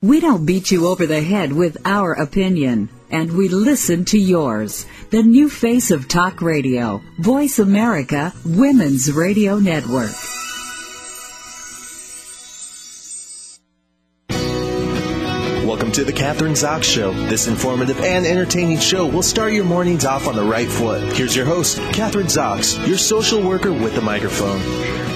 We don't beat you over the head with our opinion, and we listen to yours. The new face of talk radio, Voice America Women's Radio Network. Welcome to the Kathryn Zox Show. This informative and entertaining show will start your mornings off on the right foot. Here's your host, Kathryn Zox, your social worker with the microphone.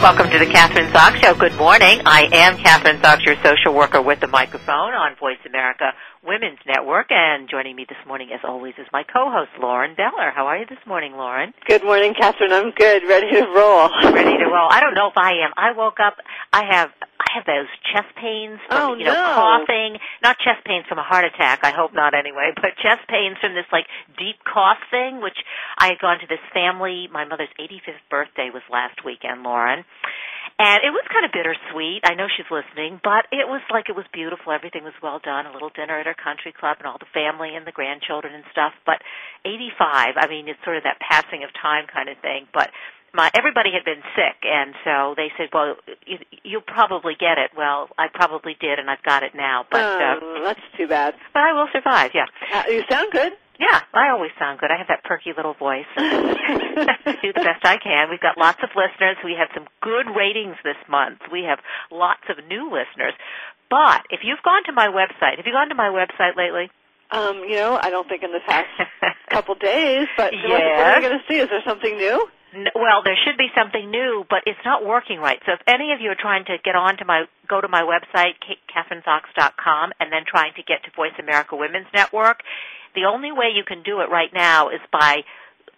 Welcome to the Kathryn Zox Show. Good morning. I am Kathryn Zox, your social worker with the microphone on Voice America Women's Network. And joining me this morning, as always, is my co-host, Lauren Beller. How are you this morning, Lauren? Good morning, Kathryn. I'm good. Ready to roll. Ready to roll. I don't know if I am. I woke up. I have. Have those chest pains from Oh, you know no. coughing. Not chest pains from a heart attack. I hope not anyway. But chest pains from this like deep cough thing, which I had gone to this family. My mother's 85th birthday was last weekend, Lauren. And it was kind of bittersweet. I know she's listening, but it was like it was beautiful. Everything was well done. A little dinner at her country club and all the family and the grandchildren and stuff. But 85, I mean, it's sort of that passing of time kind of thing. But my everybody had been sick, and so they said, "Well, you, you'll probably get it." Well, I probably did, and I've got it now. But uh, oh, that's too bad. but I will survive. Yeah, Uh, you sound good. yeah. I always sound good. I have that perky little voice. do the best I can. We've got lots of listeners. We have some good ratings this month. We have lots of new listeners. But if you've gone to my website, have you gone to my website lately? Um, you know, I don't think in the past couple days, but what, what Yes. are we going to see? Is there something new? N- Well, there should be something new, but it's not working right. So if any of you are trying to get on to my, go to my website, kathrynzox.com, and then trying to get to Voice America Women's Network, the only way you can do it right now is by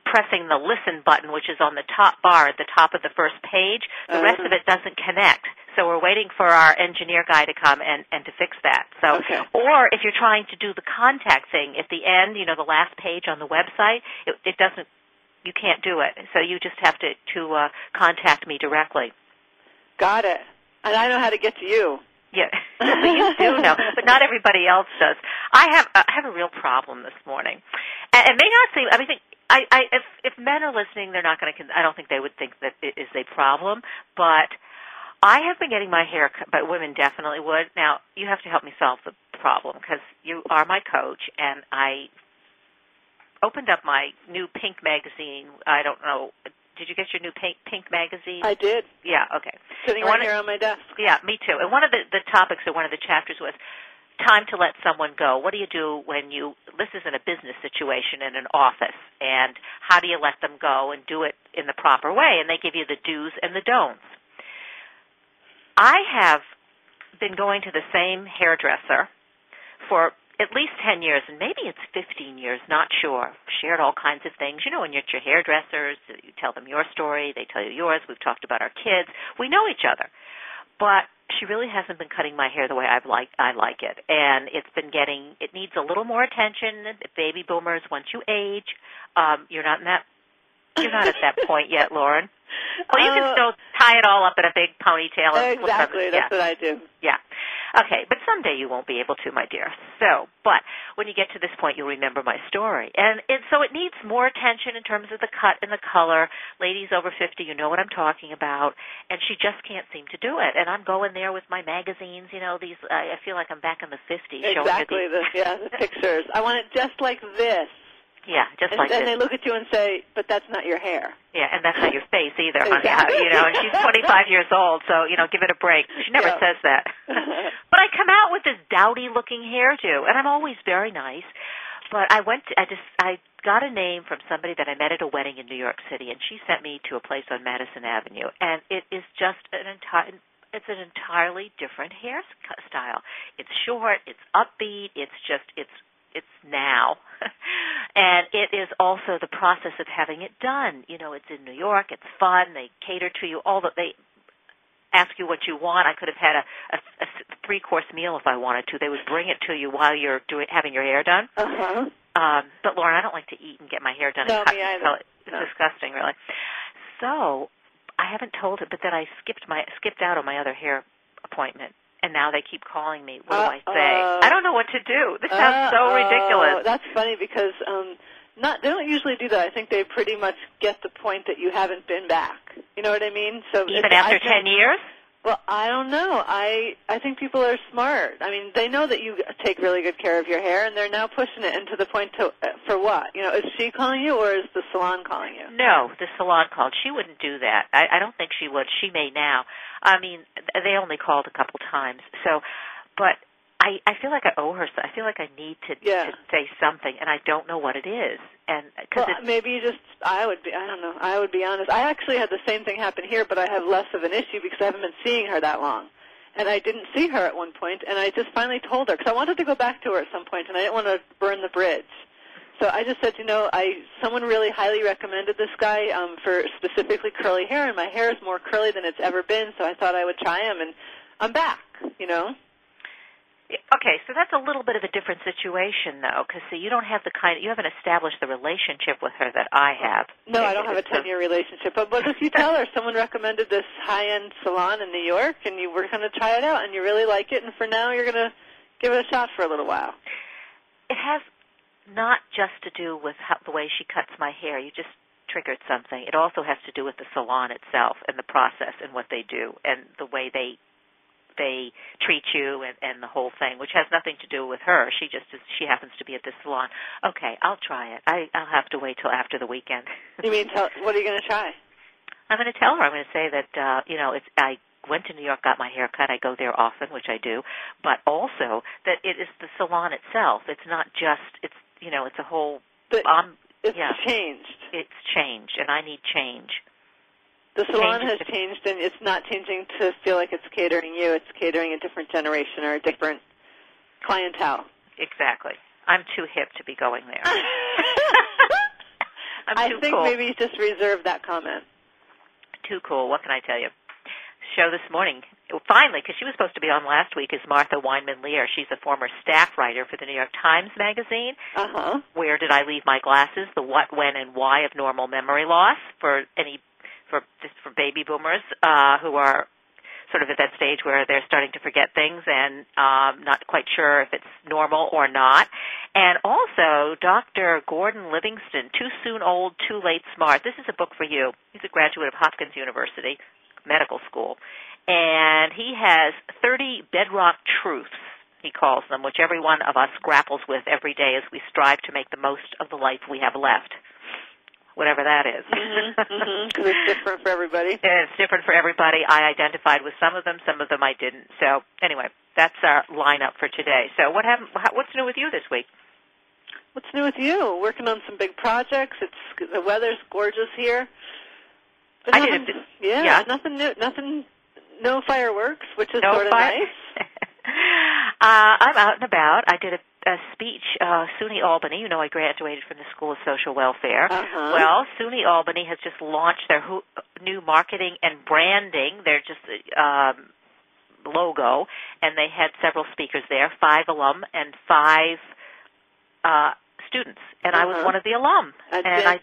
pressing the listen button, which is on the top bar at the top of the first page. The rest of oh. it doesn't connect. So we're waiting for our engineer guy to come and, and to fix that. So, Okay. or if you're trying to do the contact thing, at the end, you know, the last page on the website, it, it doesn't you can't do it. So you just have to to uh, contact me directly. Got it. And I know how to get to you. Yeah, you do know, but not everybody else does. I have I have a real problem this morning, and it may not seem. I mean, I, I if if men are listening, they're not going to. I don't think they would think that it is a problem, but. I have been getting my hair cut, but women definitely would. Now, you have to help me solve the problem because you are my coach, and I opened up my new pink magazine. I don't know. Did you get your new pink, pink magazine? I did. yeah. Okay. Sitting And right of- here on my desk. Yeah, me too. And one of the, the topics or one of the chapters was time to let someone go. What do you do when you this is in a business situation in an office and how do you let them go and do it in the proper way? And they give you the do's and the don'ts. I have been going to the same hairdresser for at least 10 years, and maybe it's 15 years, not sure. Shared all kinds of things. You know, when you're at your hairdressers, you tell them your story, they tell you yours. We've talked about our kids. We know each other. But she really hasn't been cutting my hair the way I've like I like it. And it's been getting it needs a little more attention. Baby boomers, once you age, um, you're not in that you're not at that point yet, Lauren. Well, you can Uh, still tie it all up in a big ponytail. And Exactly. it- That's yeah. what I do. Yeah. Okay, but someday you won't be able to, my dear. So, but when you get to this point, you'll remember my story. And it, so it needs more attention in terms of the cut and the color. Ladies over 50, you know what I'm talking about. And she just can't seem to do it. And I'm going there with my magazines, you know, these, I I feel like I'm back in the 50s. showing her Exactly. these- The, yeah, the pictures. I want it just like this. Yeah, just And like then this. they look at you and say, but that's not your hair. Yeah, and that's not your face either, honey. Exactly. You know, and she's 25 years old, so you know, give it a break. She never Yeah. says that. but I come out with this dowdy-looking hairdo, and I'm always very nice. But I went, to, I just, I got a name from somebody that I met at a wedding in New York City, and she sent me to a place on Madison Avenue, and it is just an entire. It's an entirely different hairstyle. It's short. It's upbeat. It's just. It's it's now. and it is also the process of having it done. You know, it's in New York, it's fun, they cater to you, all that they ask you what you want. I could have had a, a, a three course meal if I wanted to. They would bring it to you while you're doing having your hair done. Uh huh. Um, but Lauren, I don't like to eat and get my hair done. No, and cut me either. It's No. disgusting, really. So I haven't told it, but then I skipped my skipped out on my other hair appointment, and now they keep calling me. What do I say? Uh-oh. I don't know what to do. This sounds so Uh-oh. ridiculous. That's funny because um not they don't usually do that. I think they pretty much get the point that you haven't been back. You know what I mean? So Even after I ten years? Well, I don't know. I I think people are smart. I mean, they know that you take really good care of your hair, and they're now pushing it into the point to uh, for what? You know, is she calling you or is the salon calling you? No, the salon called. She wouldn't do that. I, I don't think she would. She may now. I mean, they only called a couple times. So, but I I feel like I owe her. I feel like I need to, Yeah. to say something, and I don't know what it is. And because Well, maybe you just. I would be. I don't know. I would be honest. I actually had the same thing happen here, but I have less of an issue because I haven't been seeing her that long, and I didn't see her at one point, and I just finally told her because I wanted to go back to her at some point, and I didn't want to burn the bridge. So I just said, you know, I someone really highly recommended this guy um, for specifically curly hair, and my hair is more curly than it's ever been, so I thought I would try him, and I'm back. You know. Okay, so that's a little bit of a different situation, though, because see, you don't have the kind, you haven't established the relationship with her that I have. No, I don't have a ten year relationship. But what if you tell her someone recommended this high end salon in New York and you were gonna try it out and you really like it and for now you're gonna give it a shot for a little while. It has not just to do with how, the way she cuts my hair. You just triggered something. It also has to do with the salon itself and the process and what they do and the way they they treat you and, and the whole thing, which has nothing to do with her. She just is, she happens to be at this salon. Okay, I'll try it. I, I'll have to wait till after the weekend. You mean tell what are you gonna try? I'm going to tell her. I'm going to say that uh, you know it's I went to New York, got my hair cut. I go there often, which I do, but also that it is the salon itself. It's not just it's you know it's a whole. But Um, it's yeah. changed. it's changed, and I need change. The salon has changed and it's not changing to feel like it's catering you, it's catering a different generation or a different clientele. Exactly. I'm too hip to be going there. I think cool. maybe just reserve that comment. Too cool. What can I tell you? Show this morning, finally, because she was supposed to be on last week, is Martha Weinman Lear. She's a former staff writer for the New York Times Magazine. Uh huh. Where did I leave my glasses? The what, when, and why of normal memory loss for any for just for baby boomers uh, who are sort of at that stage where they're starting to forget things and um, not quite sure if it's normal or not. And also, Dr. Gordon Livingston, Too Soon Old, Too Late Smart. This is a book for you. He's a graduate of Hopkins University Medical School. And he has 30 bedrock truths, he calls them, which every one of us grapples with every day as we strive to make the most of the life we have left. Whatever that is. Because it's different for everybody. It's different for everybody. I identified with some of them, some of them I didn't. So anyway, that's our lineup for today. So what happened? What's new with you this week? What's new with you? Working on some big projects. It's the weather's gorgeous here. But I did a nothing- bit- yeah, yeah. nothing new. Nothing. No fireworks, which is No sort of fire- nice. uh, I'm out and about. I did a, a speech, uh, SUNY Albany. You know, I graduated from the School of Social Welfare. Uh-huh. Well, SUNY Albany has just launched their ho- new marketing and branding. They're just um, logo, and they had several speakers there, five alum and five uh, students, and I was Uh-huh. one of the alum. I and did. I,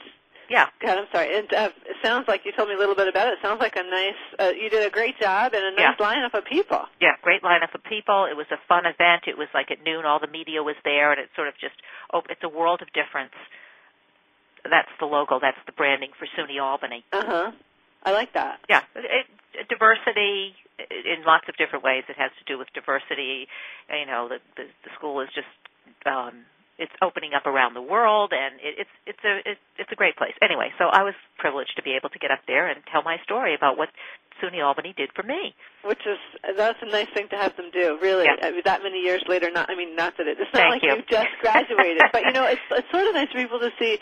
yeah, God, I'm sorry. It, uh, it sounds like you told me a little bit about it. It sounds like a nice. Uh, you did a great job and a nice Yeah. lineup of people. yeah, great lineup of people. It was a fun event. It was like at noon, all the media was there, and it sort of just, oh, it's a world of difference. That's the logo. That's the branding for SUNY Albany. Uh huh. I like that. Yeah, it, it, diversity in lots of different ways. It has to do with diversity. You know, the the, the school is just um, it's opening up around the world, and it, it's it's a it, it's a great place. Anyway, so I was privileged to be able to get up there and tell my story about what SUNY Albany did for me. Which is that's a nice thing to have them do. Really, Yeah. I mean, that many years later. Not, I mean, not that it, it's not Thank like you. have just graduated, but you know, it's it's sort of nice for people to see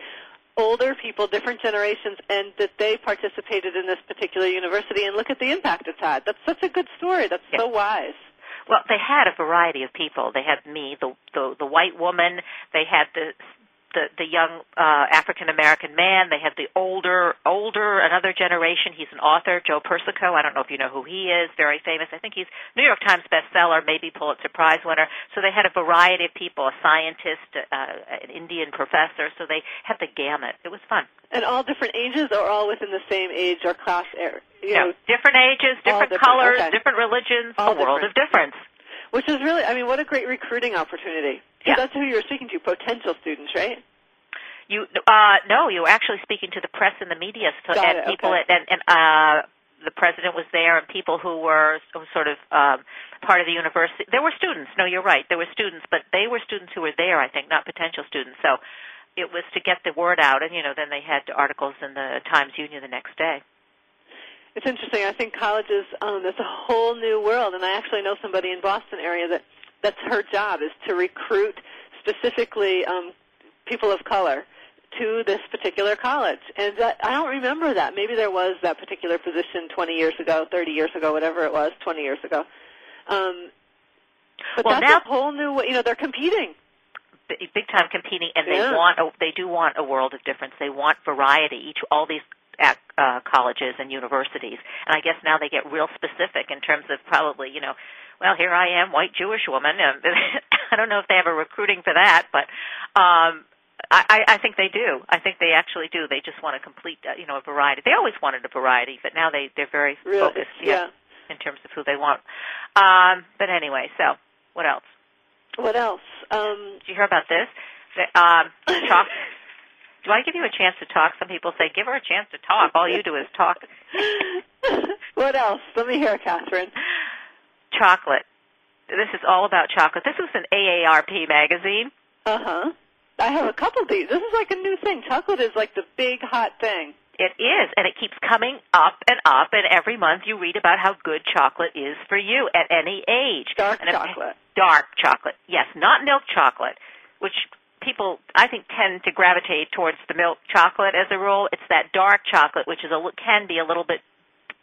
older people, different generations, and that they participated in this particular university and look at the impact it's had. That's such a good story. That's Yeah. so wise. Well, they had a variety of people. They had me, the the, the white woman. They had the the, the young uh, African American man. They had the older older another generation. He's an author, Joe Persico. I don't know if you know who he is. Very famous. I think he's New York Times bestseller, maybe Pulitzer Prize winner. So they had a variety of people, a scientist, uh, an Indian professor. So they had the gamut. It was fun. And all different ages, or all within the same age or class area. You You know, different ages, different, different, colors, okay. different religions, All a world of difference. Which is really, I mean, what a great recruiting opportunity. Yeah. That's who you were speaking to, potential students, right? You uh no, you were actually speaking to the press and the media so, Got and it, people okay. at, and and uh the president was there and people who were sort of um, part of the university. There were students. No, you're right. There were students, but they were students who were there. I think not potential students. So it was to get the word out, and you know, then they had articles in the Times Union the next day. It's interesting. I think colleges um, it's a whole new world, and I actually know somebody in Boston area that that's her job is to recruit specifically um, people of color to this particular college. And that, I don't remember that. Maybe there was that particular position 20 years ago, 30 years ago, whatever it was, 20 years ago. Um, but well, that's now, a whole new way. You know, they're competing. Big time competing, and Yeah. they want a, they do want a world of difference. They want variety. Each all these uh, colleges and universities, and I guess now they get real specific in terms of probably you know, well here I am, white Jewish woman, and I don't know if they have a recruiting for that, but um, I, I think they do. I think they actually do. They just want a complete, uh, you know, a variety. They always wanted a variety, but now they they're very Really? focused, yeah. in terms of who they want. Um, but anyway, so what else? What else? Um, Did you hear about this? The- Um, talk. Do I give you a chance to talk? Some people say, give her a chance to talk. All you do is talk. what else? Let me hear, Kathryn. Chocolate. This is all about chocolate. This was an AARP magazine. Uh huh. I have a couple of these. This is like a new thing. Chocolate is like the big hot thing. It is, and it keeps coming up and up, and every month you read about how good chocolate is for you at any age. Dark And chocolate. Dark chocolate. Yes, not milk chocolate, which people I think tend to gravitate towards the milk chocolate as a rule. It's that dark chocolate which is a can be a little bit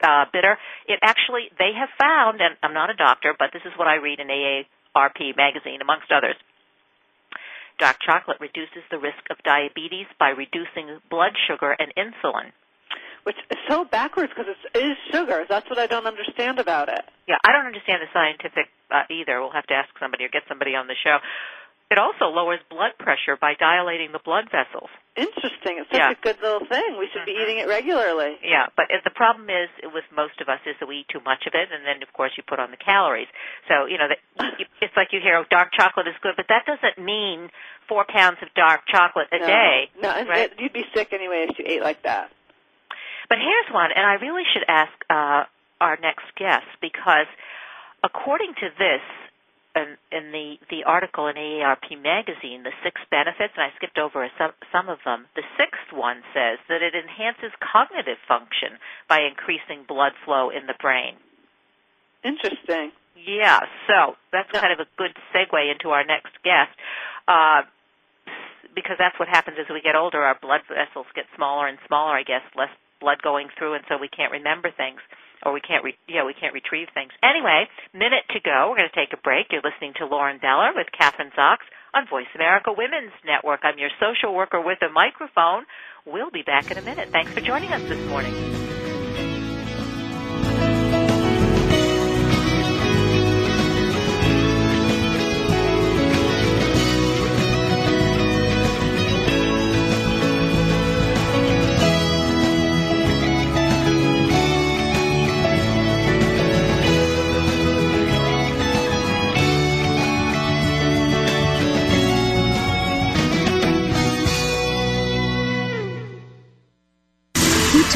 uh, bitter. It actually they have found, and I'm not a doctor, but this is what I read in AARP magazine amongst others. Dark chocolate reduces the risk of diabetes by reducing blood sugar and insulin. Which is so backwards because it is sugar. That's what I don't understand about it. Yeah, I don't understand the scientific uh, either. We'll have to ask somebody or get somebody on the show. It also lowers blood pressure by dilating the blood vessels. Interesting. It's such Yeah. a good little thing. We should be eating it regularly. Yeah, but the problem is with most of us is that we eat too much of it, and then of course you put on the calories. So you know, that, it's like you hear oh, dark chocolate is good, but that doesn't mean four pounds of dark chocolate a no. day. No, right? you'd be sick anyway if you ate like that. But here's one, and I really should ask uh, our next guest because, according to this, in, in the the article in AARP magazine, the six benefits, and I skipped over some some of them. The sixth one says that it enhances cognitive function by increasing blood flow in the brain. Interesting. Yeah, so that's Yeah. kind of a good segue into our next guest. Uh, because that's what happens as we get older. Our blood vessels get smaller and smaller. I guess less blood going through, and so we can't remember things, or we can't, re- yeah, we can't retrieve things. Anyway, minute to go. We're going to take a break. You're listening to Lauren Beller with Kathryn Zox on Voice America Women's Network. I'm your social worker with a microphone. We'll be back in a minute. Thanks for joining us this morning.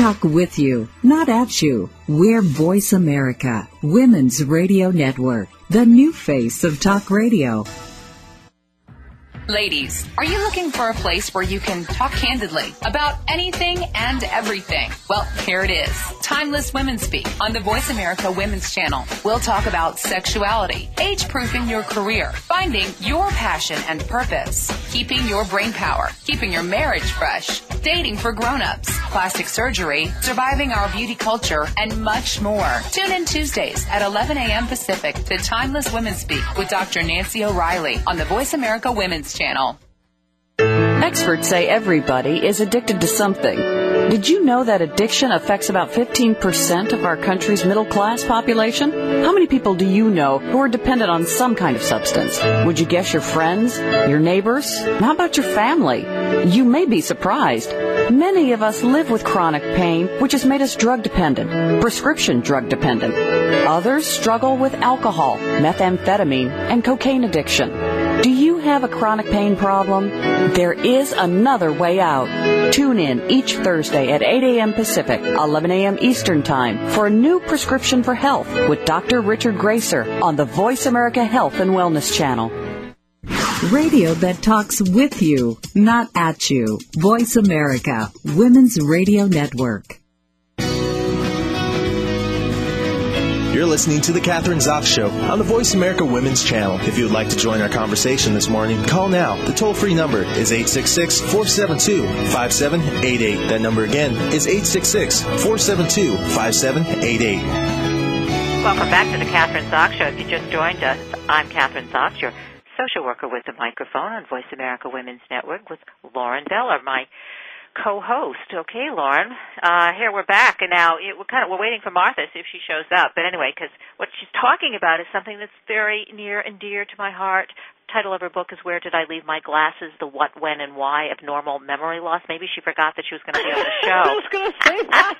Talk with you, not at you. We're Voice America, Women's Radio Network, the new face of talk radio. Ladies, are you looking for a place where you can talk candidly about anything and everything? Well, here it is. Timeless Women Speak on the Voice America Women's Channel. We'll talk about sexuality, age proofing your career, finding your passion and purpose, keeping your brain power, keeping your marriage fresh, dating for grown-ups, plastic surgery, surviving our beauty culture, and much more. Tune in Tuesdays at 11 a.m. Pacific to Timeless Women Speak with Dr. Nancy O'Reilly on the Voice America Women's Channel. Experts say everybody is addicted to something. Did you know that addiction affects about 15% of our country's middle class population? How many people do you know who are dependent on some kind of substance? Would you guess your friends, your neighbors? How about your family? You may be surprised. Many of us live with chronic pain, which has made us drug dependent, prescription drug dependent. Others struggle with alcohol, methamphetamine, and cocaine addiction. Do you have a chronic pain problem? There is another way out. Tune in each Thursday at 8 a.m. Pacific, 11 a.m. Eastern Time for a new prescription for health with Dr. Richard Gracer on the Voice America Health and Wellness Channel. Radio that talks with you, not at you. Voice America, Women's Radio Network. You're listening to The Kathryn Zox Show on the Voice America Women's Channel. If you would like to join our conversation this morning, call now. The toll free number is 866 472 5788. That number again is 866 472 5788. Welcome back to the Kathryn Zox Show. If you just joined us, I'm Kathryn Zox, your social worker with the microphone on Voice America Women's Network with Lauren Beller, my co-host. Okay, Lauren. Uh, here we're back, and now it, we're kind of we're waiting for Martha see if she shows up. But anyway, because what she's talking about is something that's very near and dear to my heart. Title of her book is "Where Did I Leave My Glasses? The What, When, and Why of Normal Memory Loss." Maybe she forgot that she was going to be on the show. I was going to say that.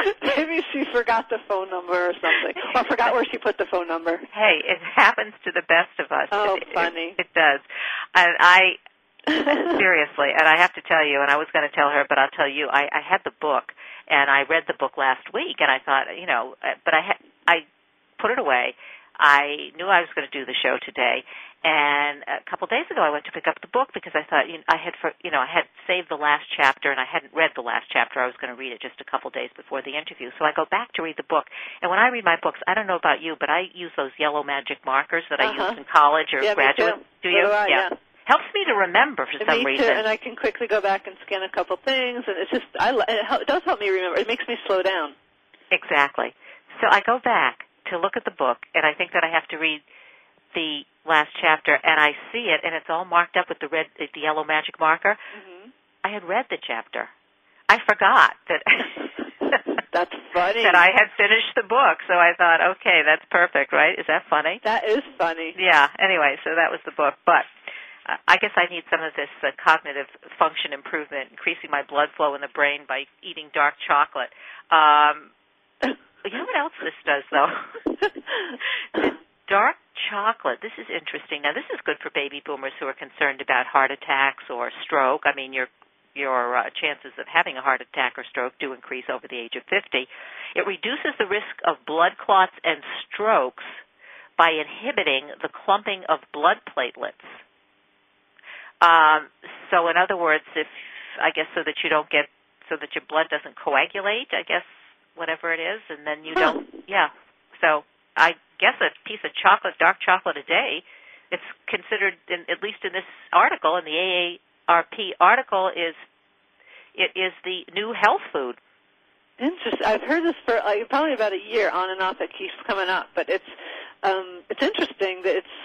Maybe she forgot the phone number or something, or forgot where she put the phone number. Hey, it happens to the best of us. Oh, it, funny. It, it does. And I seriously, and I have to tell you, and I was going to tell her, but I'll tell you, I, I had the book, and I read the book last week, and I thought, you know, uh, but I had I put it away. I knew I was going to do the show today, and a couple of days ago, I went to pick up the book because I thought you know, I had, for, you know, I had saved the last chapter, and I hadn't read the last chapter. I was going to read it just a couple of days before the interview, so I go back to read the book. And when I read my books, I don't know about you, but I use those yellow magic markers that I Uh-huh. used in college or Yeah, graduate. Do you? do I, yeah. Helps me to remember for some Me reason. too, and I can quickly go back and scan a couple things, and it's just I li- it, does help me remember. It makes me slow down. Exactly. So I go back to look at the book, and I think that I have to read the last chapter, and I see it, and it's all marked up with the red, the yellow magic marker. Mm-hmm. I had read the chapter. I forgot that. That's funny. that I had finished the book, so I thought, okay, that's perfect, right? Is that funny? That is funny. Yeah. Anyway, so that was the book, but I guess I need some of this uh, cognitive function improvement, increasing my blood flow in the brain by eating dark chocolate. Um, you know what else this does, though? dark chocolate. This is interesting. Now, this is good for baby boomers who are concerned about heart attacks or stroke. I mean, your your uh, chances of having a heart attack or stroke do increase over the age of 50. It reduces the risk of blood clots and strokes by inhibiting the clumping of blood platelets. Um, so, in other words, if I guess so that you don't get so that your blood doesn't coagulate, I guess whatever it is, and then you Huh. don't. Yeah. So I guess a piece of chocolate, dark chocolate a day, it's considered, in, at least in this article, in the AARP article, is it is the new health food. Interesting. I've heard this for like probably about a year on and off. It keeps coming up, but it's um, it's interesting that it's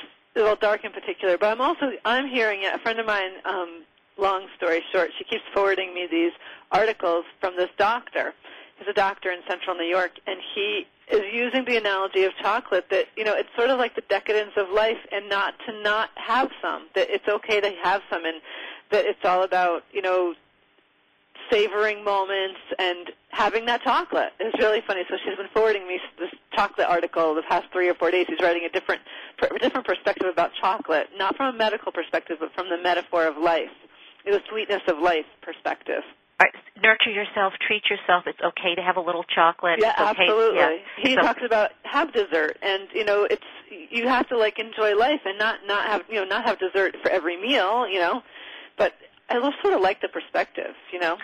well dark in particular. But I'm also I'm hearing it. A friend of mine. Um, long story short, she keeps forwarding me these articles from this doctor. He's a doctor in Central New York, and he is using the analogy of chocolate that you know it's sort of like the decadence of life, and not to not have some. That it's okay to have some, and that it's all about you know savoring moments and having that chocolate. It's really funny. So she's been forwarding me this chocolate article the past three or four days. She's writing a different, a different perspective about chocolate, not from a medical perspective, but from the metaphor of life, the sweetness of life perspective. Right, nurture yourself, treat yourself. It's okay to have a little chocolate. Yeah, it's okay, absolutely. Yeah. He So- talks about have dessert, and you know, it's you have to like enjoy life and not not have you know not have dessert for every meal, you know. But I sort of like the perspective, you know.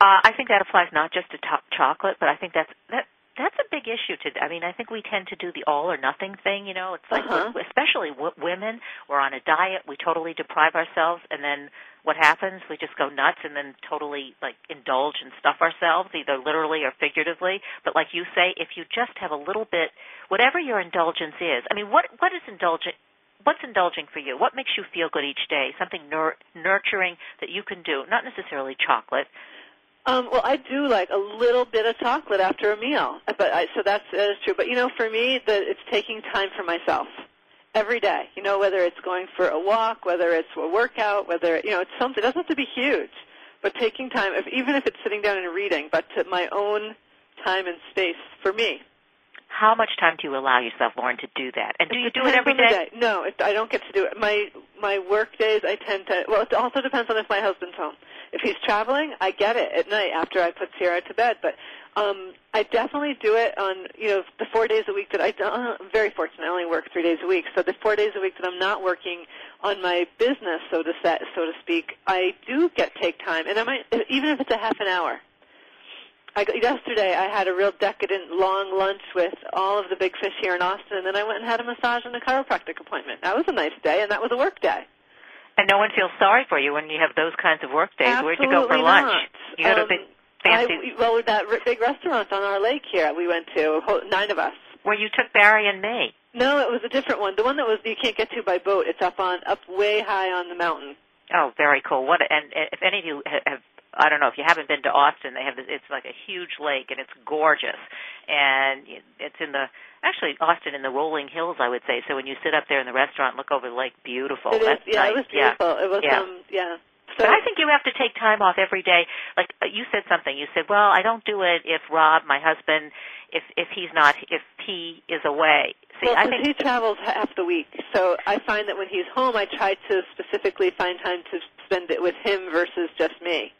Uh, I think that applies not just to to- chocolate, but I think that's that that's a big issue to. I mean, I think we tend to do the all or nothing thing. You know, it's like Uh-huh. especially w- women. We're on a diet. We totally deprive ourselves, and then what happens? We just go nuts and then totally like indulge and stuff ourselves, either literally or figuratively. But like you say, if you just have a little bit, whatever your indulgence is. I mean, what what is indulgent? What's indulging for you? What makes you feel good each day? Something nur- nurturing that you can do, not necessarily chocolate. Um, well, I do like a little bit of chocolate after a meal, but I, so that's that is true. But you know, for me, the, it's taking time for myself every day. You know, whether it's going for a walk, whether it's a workout, whether you know it's something. It doesn't have to be huge, but taking time, if, even if it's sitting down and reading, but to my own time and space for me. How much time do you allow yourself, Lauren, to do that? And do you do it every day? day? No, it, I don't get to do it. My my work days, I tend to. Well, it also depends on if my husband's home. If he's traveling, I get it at night after I put Sierra to bed. But um, I definitely do it on you know the four days a week that I. Uh, I'm very fortunate. I only work three days a week, so the four days a week that I'm not working on my business, so to set, so to speak, I do get take time, and I might even if it's a half an hour. I, yesterday I had a real decadent long lunch with all of the big fish here in Austin, and then I went and had a massage and a chiropractic appointment. That was a nice day, and that was a work day. And no one feels sorry for you when you have those kinds of work days. Where'd you go for Absolutely lunch? You go to um, big fancy I, well, that big restaurant on our lake here we went to, nine of us. where you took Barry and me. No, it was a different one. The one that was you can't get to by boat. It's up on up way high on the mountain. Oh, very cool. What and and if any of you ha- have I don't know if you haven't been to Austin, they have this, it's like a huge lake and it's gorgeous. And it's in the actually Austin in the rolling hills, I would say. So when you sit up there in the restaurant, look over the lake, beautiful. it is, That's yeah, nice. it was Yeah. beautiful. It was Yeah. um yeah. So But I think you have to take time off every day. Like uh, you said something. You said, "Well, I don't do it if Rob, my husband, if if he's not, if he is away." See, well, I think he travels half the week, so I find that when he's home, I try to specifically find time to spend it with him versus just me.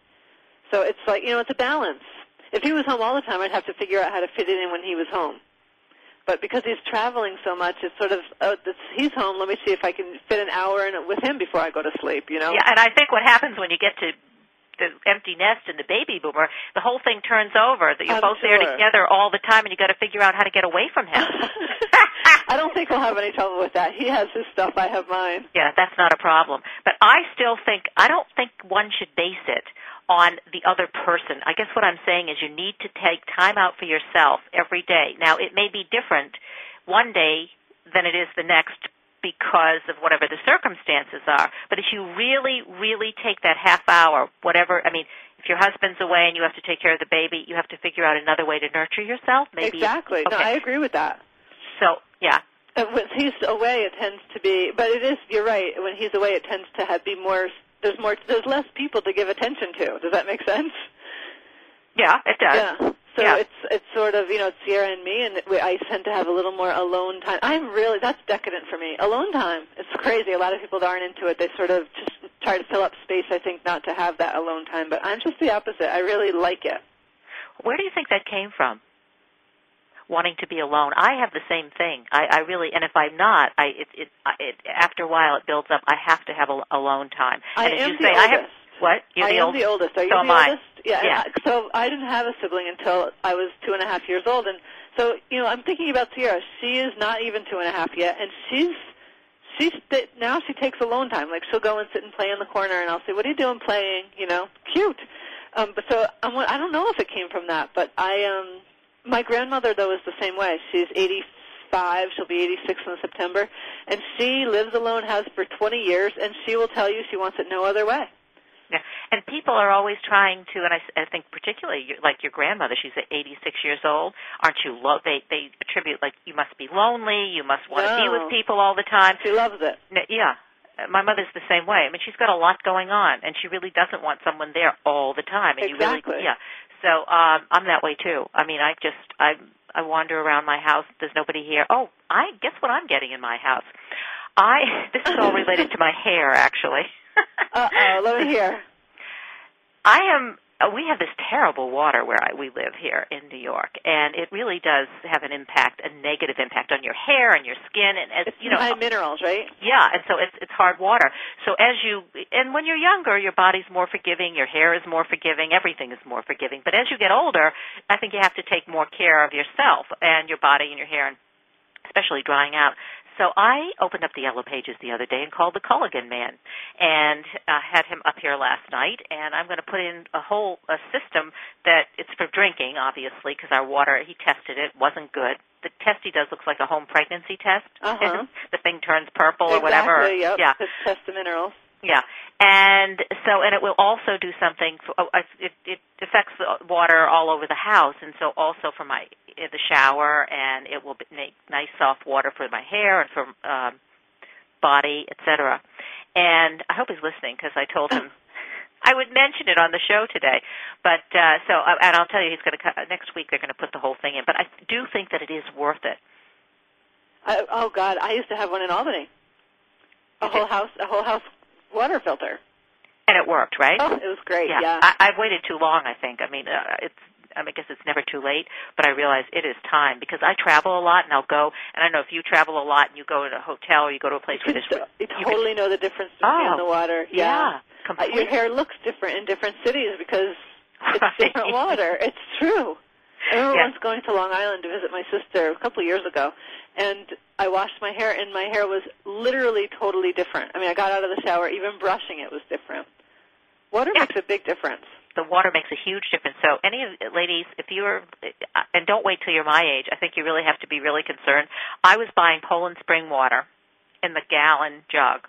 So it's like you know, it's a balance. If he was home all the time, I'd have to figure out how to fit it in when he was home. But because he's traveling so much, it's sort of oh, this, he's home. Let me see if I can fit an hour in with him before I go to sleep. You know. Yeah, and I think what happens when you get to the empty nest and the baby boomer, the whole thing turns over. That you're I'm both there together all the time, and you got to figure out how to get away from him. I don't think we'll have any trouble with that. He has his stuff. I have mine. Yeah, that's not a problem. But I still think I don't think one should base it on the other person. I guess what I'm saying is you need to take time out for yourself every day. Now, it may be different one day than it is the next because of whatever the circumstances are. But if you really, really take that half hour, whatever, I mean, if your husband's away and you have to take care of the baby, you have to figure out another way to nurture yourself. Maybe exactly. Okay. No, I agree with that. so yeah, Uh, When he's away, it tends to be, but it is. You're right. When he's away, it tends to have, be more. There's more. There's less people to give attention to. Does that make sense? yeah, it does. Yeah. So Yeah. it's it's sort of you know it's Sierra and me, and we, I tend to have a little more alone time. I'm really that's decadent for me. Alone time. It's crazy. A lot of people that aren't into it. They sort of just try to fill up space. I think not to have that alone time, but I'm just the opposite. I really like it. Where do you think that came from? Wanting to be alone. I have the same thing. I, I really, and if I'm not, I it, it, it after a while it builds up. I have to have a, alone time. And I as am you the say, I have oldest. what? You're I the am oldest. the oldest. Are you So the am I. oldest? Yeah. Yeah. I- So I didn't have a sibling until I was two and a half years old, and so you know I'm thinking about Sierra. She is not even two and a half yet, and she's she's now she takes alone time. Like she'll go and sit and play in the corner, and I'll say, "What are you doing playing?" You know, cute. Um, but so I'm, I don't know if it came from that, but I um my grandmother though is the same way. She's 85. She'll be 86 in September, and she lives alone, has for 20 years, and she will tell you she wants it no other way. Yeah. And people are always trying to, and I, I think particularly like your grandmother, she's at 86 years old. Aren't you? Lo- they they attribute like you must be lonely, you must want to be with people all the time. She loves it. Yeah. My mother's the same way. I mean, she's got a lot going on, and she really doesn't want someone there all the time. And Exactly. you really, yeah. So um, I'm that way too. I mean, I just I I wander around my house. There's nobody here. Oh, I guess what I'm getting in my house. I this is all related to my hair, actually. Uh oh, let me hear. I am. Uh, we have this terrible water where I, we live here in New York, and it really does have an impact, a negative impact on your hair and your skin, and as It's you know, high minerals, right? yeah, and so it's it's hard water. So as you and when you're younger, your body's more forgiving, your hair is more forgiving, everything is more forgiving. But as you get older, I think you have to take more care of yourself and your body and your hair, and especially drying out. So I opened up the yellow pages the other day and called the Culligan man, and uh, had him up here last night. And I'm going to put in a whole a system that it's for drinking, obviously, because our water he tested it wasn't good. The test he does looks like a home pregnancy test. Uh-huh. the thing turns purple or whatever. Exactly, Yep. Yeah, To test the minerals. Yeah, and so and it will also do something. For, oh, it it affects the water all over the house, and so also for my in the shower, and it will make nice soft water for my hair and for um, body, etc. And I hope he's listening because I told him I would mention it on the show today, but uh, so uh, and I'll tell you, he's going to next week. They're going to put the whole thing in, but I do think that it is worth it. I, oh God, I used to have one in Albany. A whole house, a whole house water filter. And it worked, right? Oh, it was great. Yeah, yeah. I, I've waited too long. I think. I mean, uh, it's. I, mean, I guess it's never too late, but I realize it is time because I travel a lot and I'll go. And I don't know if you travel a lot and you go to a hotel or you go to a place you where can, there's. you totally know the difference between Oh, the water. yeah, Uh, completely. your hair looks different in different cities because it's Right. different water. It's true. Oh, I remember once going to Long Island to visit my sister a couple of years ago, and I washed my hair, and my hair was literally totally different. I mean, I got out of the shower, even brushing it was different. Water Yeah. makes a big difference. the water makes a huge difference. So any of ladies, if you're, and don't wait till you're my age, I think you really have to be really concerned. I was buying Poland spring water in the gallon jug,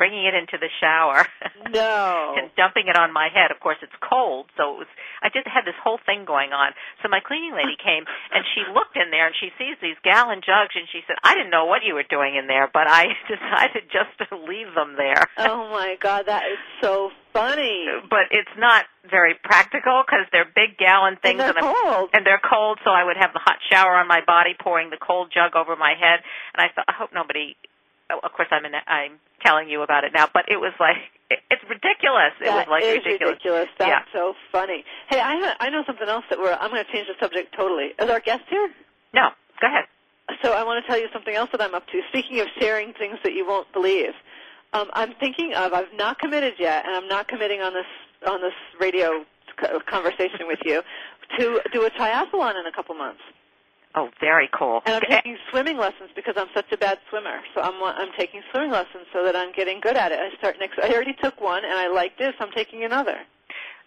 bringing it into the shower. No. and dumping it on my head. Of course, it's cold, so it was. I just had this whole thing going on. So my cleaning lady came and she looked in there and she sees these gallon jugs and she said, "I didn't know what you were doing in there, but I decided just to leave them there." Oh my God, that is so funny. but it's not very practical because they're big gallon things and they're I'm- cold. and they're cold. So I would have the hot shower on my body, pouring the cold jug over my head, and I thought, I hope nobody. oh, Of course, I'm in, I'm telling you about it now, but it was like it, it's ridiculous. It was like is ridiculous. That's Yeah. so funny. Hey, I I know something else that we're. I'm going to change the subject totally. Is our guest here? No, go ahead. So I want to tell you something else that I'm up to. Speaking of sharing things that you won't believe, um, I'm thinking of. I've not committed yet, and I'm not committing on this on this radio conversation with you to do a triathlon in a couple months. Oh, very cool. And I'm taking swimming lessons because I'm such a bad swimmer. So I'm I'm taking swimming lessons so that I'm getting good at it. I start next. I already took one and I liked it, so I'm taking another.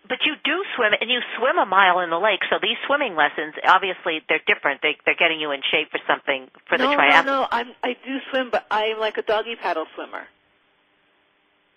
But you do swim, and you swim a mile in the lake. So these swimming lessons, obviously, they're different. They, they're getting you in shape for something for the no, triathlon. no, no. I'm I do swim, but I'm like a doggy paddle swimmer.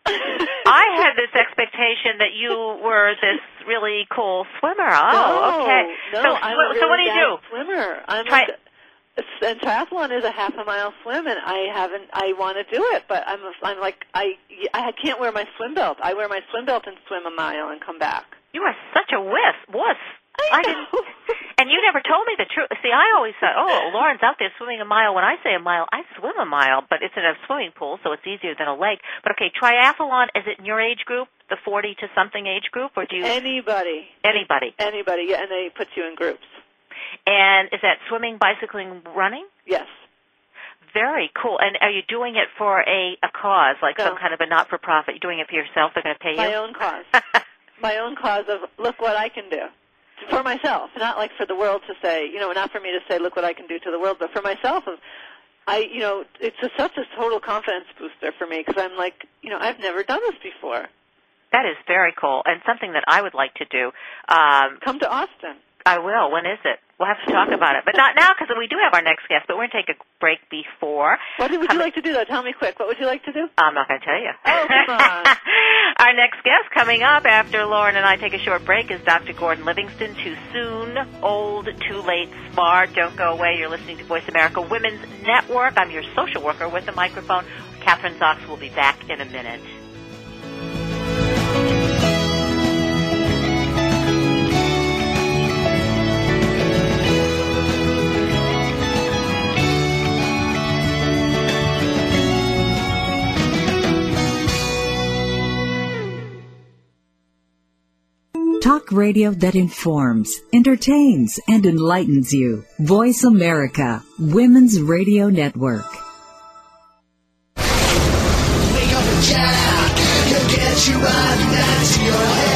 I had this expectation that you were this really cool swimmer. Oh, no, okay. No, so, I'm a really so what do you do? Swimmer. I'm Tri- a, and triathlon is a half a mile swim, and I haven't. I want to do it, but I'm. A, I'm like I. I can't wear my swim belt. I wear my swim belt and swim a mile and come back. You are such a wuss. Wuss. I didn't. And you never told me the truth. See, I always thought, oh, Lauren's out there swimming a mile. When I say a mile, I swim a mile, but it's in a swimming pool, so it's easier than a lake. But okay, triathlon is it in your age group, the forty to something age group, or do you Anybody. anybody? Anybody. Yeah, and they put you in groups. And is that swimming, bicycling, running? Yes. Very cool. And are you doing it for a a cause, like some kind of a not for profit? You're doing it for yourself. They're going to pay My you. My own cause. my own cause of look what I can do for myself, not like for the world to say, you know, not for me to say look what I can do to the world, but for myself. Of, I, you know, it's a, such a total confidence booster for me because I'm like, you know, I've never done this before. That is very cool, and something that I would like to do. Um, Come to Austin. I will. When is it? We'll have to talk about it, but not now because we do have our next guest. But we're going to take a break before. What would you like to do though? Tell me quick. What would you like to do? I'm not going to tell you. Oh, come on. Our next guest coming up after Lauren and I take a short break is Dr. Gordon Livingston. Too soon, old, too late, smart. Don't go away. You're listening to Voice America Women's Network. I'm your social worker with a microphone. Kathryn Zox will be back in a minute. Talk radio that informs, entertains, and enlightens you. Voice America, Women's Radio Network. Wake up and get you back your head.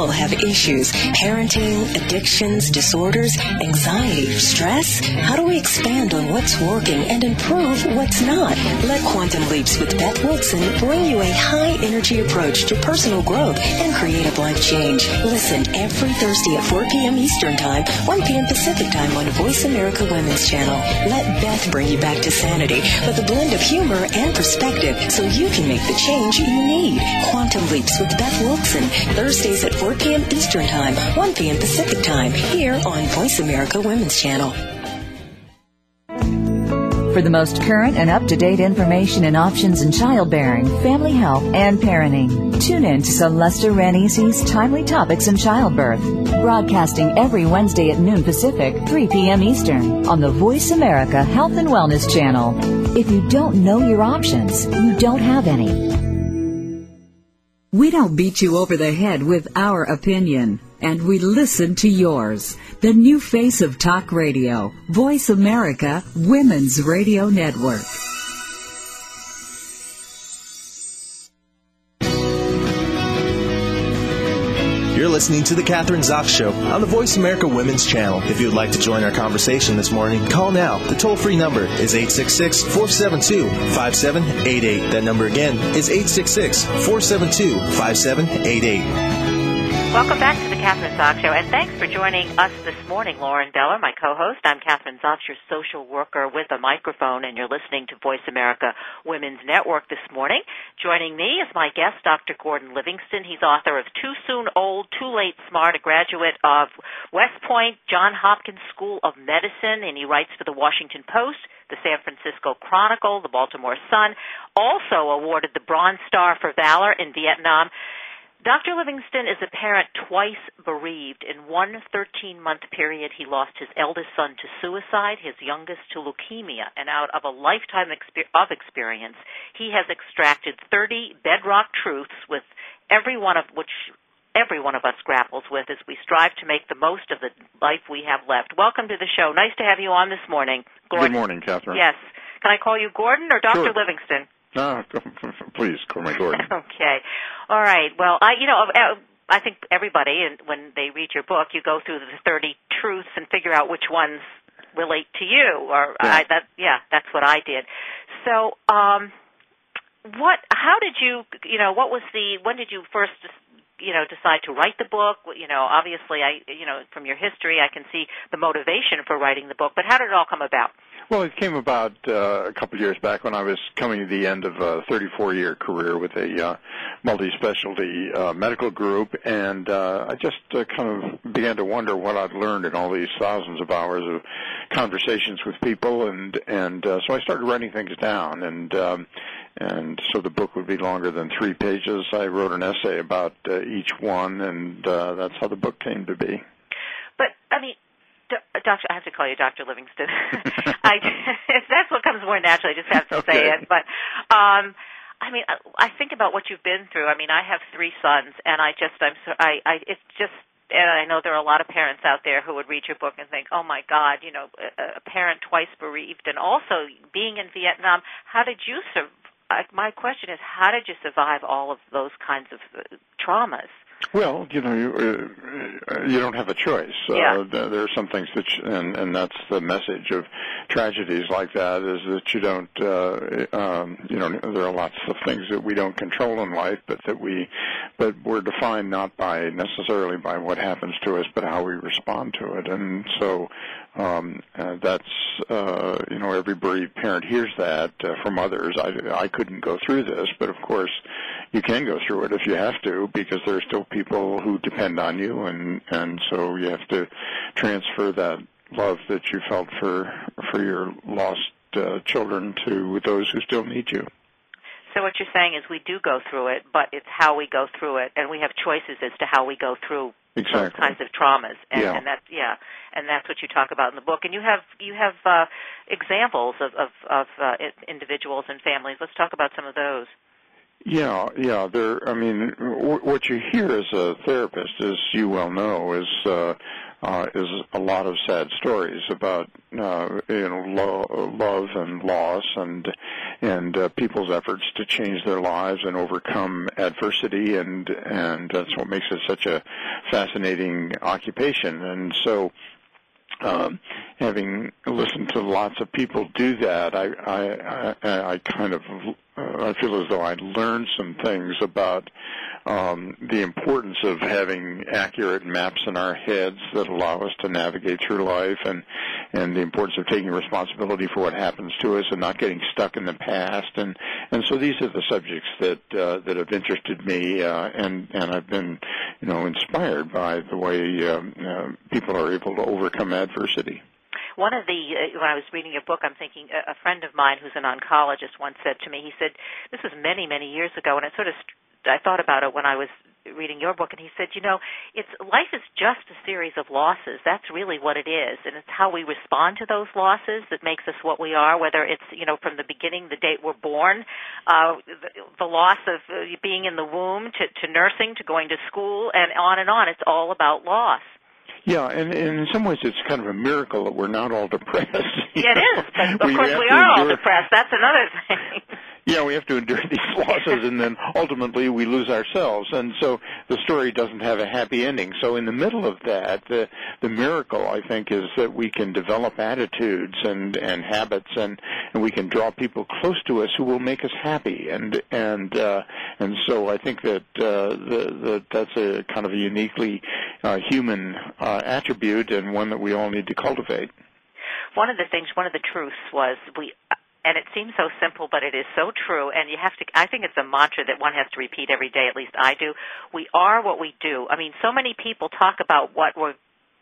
All have issues parenting, addictions, disorders, anxiety, stress. How do we expand on what's working and improve what's not? Let Quantum Leaps with Beth Wilson bring you a high energy approach to personal growth and creative life change. Listen every Thursday at 4 p.m. Eastern Time, 1 p.m. Pacific Time on Voice America Women's Channel. Let Beth bring you back to sanity with a blend of humor and perspective so you can make the change you need. Quantum Leaps with Beth Wilson, Thursdays at 4 p.m. Eastern Time, 1 p.m. Pacific Time, here on Voice America Women's Channel. For the most current and up-to-date information and options in childbearing, family health, and parenting, tune in to Celeste Ranisi's Timely Topics in Childbirth, broadcasting every Wednesday at noon Pacific, 3 p.m. Eastern, on the Voice America Health and Wellness Channel. If you don't know your options, you don't have any. We don't beat you over the head with our opinion, and we listen to yours. The new face of talk radio, Voice America Women's Radio Network. You're listening to The Kathryn Zox Show on the Voice America Women's Channel. If you would like to join our conversation this morning, call now. The toll free number is 866 472 5788. That number again is 866 472 5788. Welcome back to the Kathryn Zox Show, and thanks for joining us this morning, Lauren Beller, my co-host. I'm Kathryn Zox, your social worker with a microphone, and you're listening to Voice America Women's Network this morning. Joining me is my guest, Dr. Gordon Livingston. He's author of Too Soon Old, Too Late Smart, a graduate of West Point John Hopkins School of Medicine, and he writes for the Washington Post, the San Francisco Chronicle, the Baltimore Sun, also awarded the Bronze Star for Valor in Vietnam. Dr. Livingston is a parent twice bereaved. In one 13 month period, he lost his eldest son to suicide, his youngest to leukemia, and out of a lifetime of experience, he has extracted 30 bedrock truths with every one of which every one of us grapples with as we strive to make the most of the life we have left. Welcome to the show. Nice to have you on this morning. Gordon. Good morning, Kathryn. Yes. Can I call you Gordon or Dr. Sure. Livingston? No, please call me Gordon. okay. All right. Well, I, you know, uh, I think everybody, and when they read your book, you go through the 30 truths and figure out which ones relate to you. Or Yeah. I, that, yeah, that's what I did. So, um, what? How did you? You know, what was the? When did you first? You know, decide to write the book. You know, obviously, I, you know, from your history, I can see the motivation for writing the book. But how did it all come about? Well, it came about uh, a couple of years back when I was coming to the end of a 34-year career with a uh, multi-specialty uh, medical group, and uh, I just uh, kind of began to wonder what I'd learned in all these thousands of hours of conversations with people, and and uh, so I started writing things down, and um, and so the book would be longer than three pages. I wrote an essay about uh, each one, and uh, that's how the book came to be. But I mean, Do- Doctor, I have to call you Doctor Livingston. I, that's what comes more naturally. I just have to say it. But um, I mean, I, I think about what you've been through. I mean, I have three sons, and I just, I'm, so, I, I, it's just. And I know there are a lot of parents out there who would read your book and think, "Oh my God, you know, a, a parent twice bereaved, and also being in Vietnam. How did you survive?" My question is, how did you survive all of those kinds of uh, traumas? Well, you know, you, uh, you don't have a choice. Yeah. Uh, there there are some things that, you, and and that's the message of tragedies like that is that you don't, uh, um, you know, there are lots of things that we don't control in life, but that we, but we're defined not by necessarily by what happens to us, but how we respond to it, and so. Um, uh, that's uh, you know every bereaved parent hears that uh, from others. I I couldn't go through this, but of course you can go through it if you have to because there are still people who depend on you and and so you have to transfer that love that you felt for for your lost uh, children to those who still need you So what you're saying is we do go through it, but it's how we go through it, and we have choices as to how we go through those Exactly. kinds of traumas, and, Yeah. and that's yeah, and that's what you talk about in the book. And you have you have uh, examples of of, of uh, i- individuals and families. Let's talk about some of those. Yeah, yeah. There. I mean, w- what you hear as a therapist, as you well know, is uh, uh, is a lot of sad stories about uh, you know lo- love and loss and and uh, people's efforts to change their lives and overcome adversity and and that's what makes it such a fascinating occupation and so um, having listened to lots of people do that, I I, I, I kind of uh, I feel as though I learned some things about um, the importance of having accurate maps in our heads that allow us to navigate through life, and and the importance of taking responsibility for what happens to us and not getting stuck in the past. And and so these are the subjects that uh, that have interested me, uh, and and I've been you know inspired by the way um, uh, people are able to overcome adversity. One of the uh, when I was reading your book, I'm thinking a, a friend of mine who's an oncologist once said to me, he said this was many many years ago, and it sort of I thought about it when I was reading your book, and he said, you know, it's life is just a series of losses. That's really what it is, and it's how we respond to those losses that makes us what we are. Whether it's you know from the beginning, the date we're born, uh, the, the loss of uh, being in the womb, to, to nursing, to going to school, and on and on. It's all about loss. Yeah, and, and in some ways it's kind of a miracle that we're not all depressed. Yeah, it is. But of We course, we are all depressed. That's another thing. Yeah, we have to endure these losses, and then ultimately we lose ourselves. And so the story doesn't have a happy ending. So in the middle of that, the the miracle I think is that we can develop attitudes and and habits, and and we can draw people close to us who will make us happy. And and uh, and so I think that uh, the, the that's a kind of a uniquely uh, human uh, attribute, and one that we all need to cultivate. one of the things, one of the truths was we, and it seems so simple, but it is so true. And you have to, I think it's a mantra that one has to repeat every day. At least I do. We are what we do. I mean, so many people talk about what we're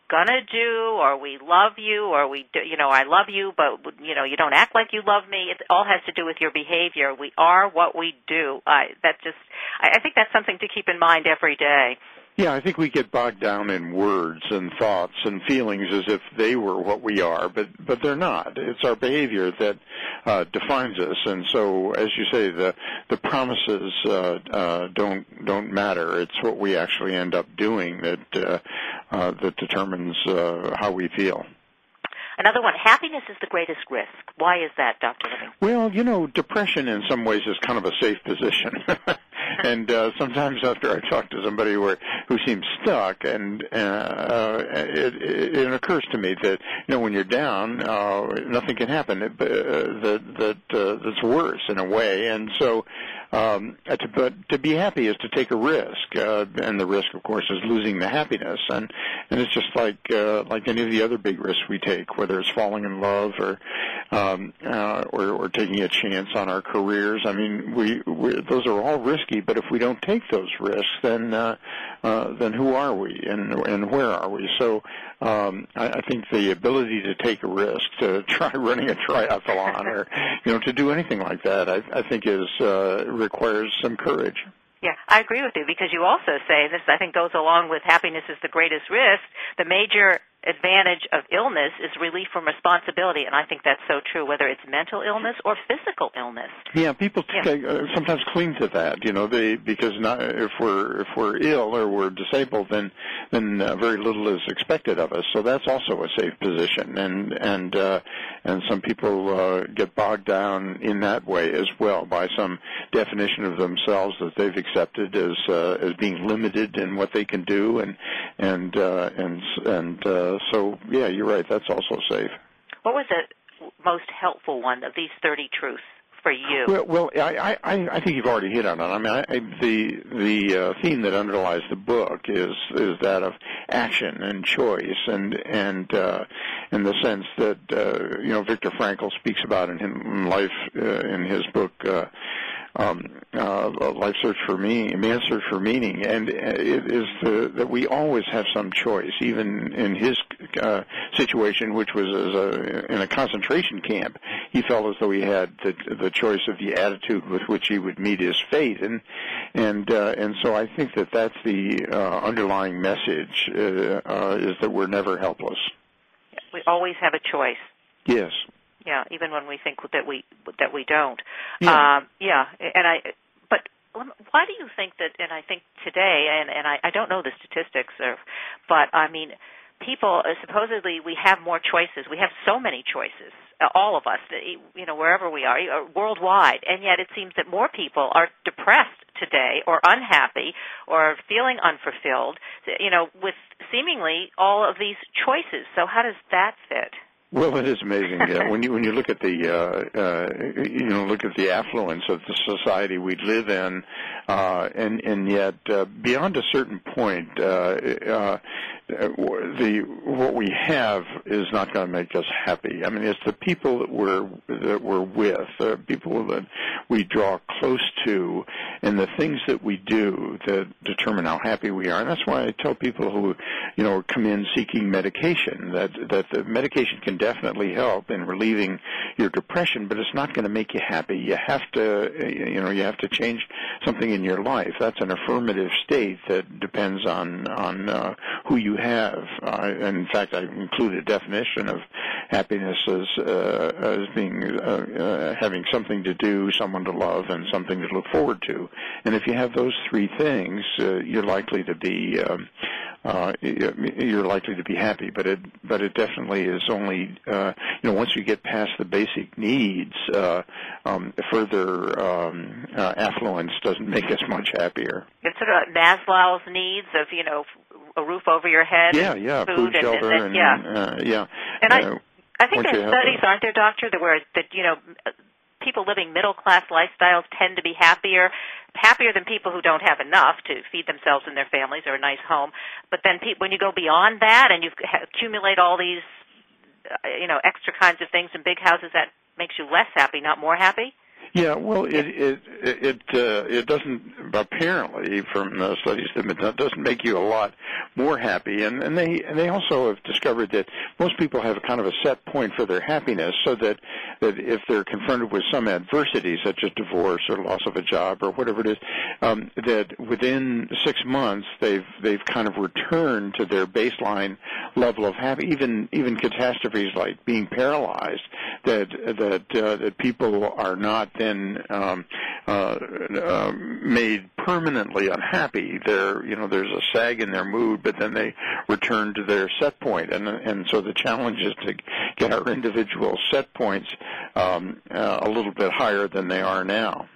gonna do, or we love you, or we, do, you know, I love you, but you know, you don't act like you love me. It all has to do with your behavior. We are what we do. I, that just, I, I think that's something to keep in mind every day. Yeah, I think we get bogged down in words and thoughts and feelings as if they were what we are, but but they're not. It's our behavior that uh, defines us, and so as you say, the the promises uh, uh, don't don't matter. It's what we actually end up doing that uh, uh, that determines uh, how we feel. Another one, happiness is the greatest risk. Why is that, Dr. Living? Well, you know, depression in some ways is kind of a safe position. and uh, sometimes after I talk to somebody where, who seems stuck, and uh, it, it, it occurs to me that you know when you're down, uh, nothing can happen uh, that that uh, that's worse in a way. And so, um, to, but to be happy is to take a risk, uh, and the risk, of course, is losing the happiness. And and it's just like uh, like any of the other big risks we take, whether it's falling in love or um, uh, or, or taking a chance on our careers. I mean, we, we those are all risky, but if we don't take those risks, then uh, uh, then who are we and and where are we? So um, I, I think the ability to take a risk, to try running a triathlon, or you know, to do anything like that, I, I think is uh, requires some courage. Yeah, I agree with you because you also say this. I think goes along with happiness is the greatest risk. The major advantage of illness is relief from responsibility, and I think that's so true. Whether it's mental illness or physical illness. Yeah, people t- uh, sometimes cling to that. You know, they because not, if we're if we're ill or we're disabled, then then uh, very little is expected of us. So that's also a safe position, and and uh, and some people uh, get bogged down in that way as well by some definition of themselves that they've accepted as uh, as being limited in what they can do, and and uh, and and uh, so yeah, you're right. That's also safe. What was the most helpful one of these thirty truths for you? Well, well, I, I, I think you've already hit on it. I mean, I, I, the the uh, theme that underlies the book is is that of action and choice, and and uh, in the sense that uh, you know Viktor Frankl speaks about in, in life uh, in his book. Uh, um, uh, life search for meaning, man's search for meaning, and it is the, that we always have some choice. Even in his uh, situation, which was as a, in a concentration camp, he felt as though he had the, the choice of the attitude with which he would meet his fate, and and uh, and so I think that that's the uh, underlying message uh, uh, is that we're never helpless. We always have a choice. Yes. Yeah, even when we think that we that we don't. Yeah. Um, yeah, and I. But why do you think that? And I think today, and and I, I don't know the statistics, or, but I mean, people uh, supposedly we have more choices. We have so many choices, uh, all of us, you know, wherever we are, uh, worldwide, and yet it seems that more people are depressed today, or unhappy, or feeling unfulfilled, you know, with seemingly all of these choices. So how does that fit? Well, it is amazing yeah. when you when you look at the uh, uh, you know look at the affluence of the society we live in, uh, and and yet uh, beyond a certain point, uh, uh, the what we have is not going to make us happy. I mean, it's the people that we're that we're with, uh, people that we draw close to, and the things that we do that determine how happy we are. And that's why I tell people who you know come in seeking medication that that the medication can definitely help in relieving your depression, but it's not going to make you happy. You have to, you know, you have to change something in your life. That's an affirmative state that depends on on uh, who you have. Uh, in fact, I include a definition of happiness as uh, as being uh, uh, having something to do, someone to love, and something to look forward to. And if you have those three things, uh, you're likely to be um, uh, you're likely to be happy. But it but it definitely is only uh, you know once you get past the basic needs, uh, um, further um, uh, affluence doesn't make us much happier. It's sort of Maslow's needs of you know a roof over your head. Yeah, yeah, food, food shelter, and, and, yeah, uh, yeah. And I, uh, I think there's studies, aren't there, doctor, that where that you know people living middle class lifestyles tend to be happier, happier than people who don't have enough to feed themselves and their families or a nice home. But then pe- when you go beyond that and you accumulate all these, uh, you know, extra kinds of things in big houses, that makes you less happy, not more happy. Yeah, well, it it it uh, it doesn't apparently from the studies that it doesn't make you a lot more happy, and and they and they also have discovered that most people have kind of a set point for their happiness, so that that if they're confronted with some adversity such as divorce or loss of a job or whatever it is, um, that within six months they've they've kind of returned to their baseline level of happy. Even even catastrophes like being paralyzed, that that uh, that people are not then um, uh, uh, made permanently unhappy. There, you know, there's a sag in their mood, but then they return to their set point, and and so the challenge is to get our individual set points um, uh, a little bit higher than they are now.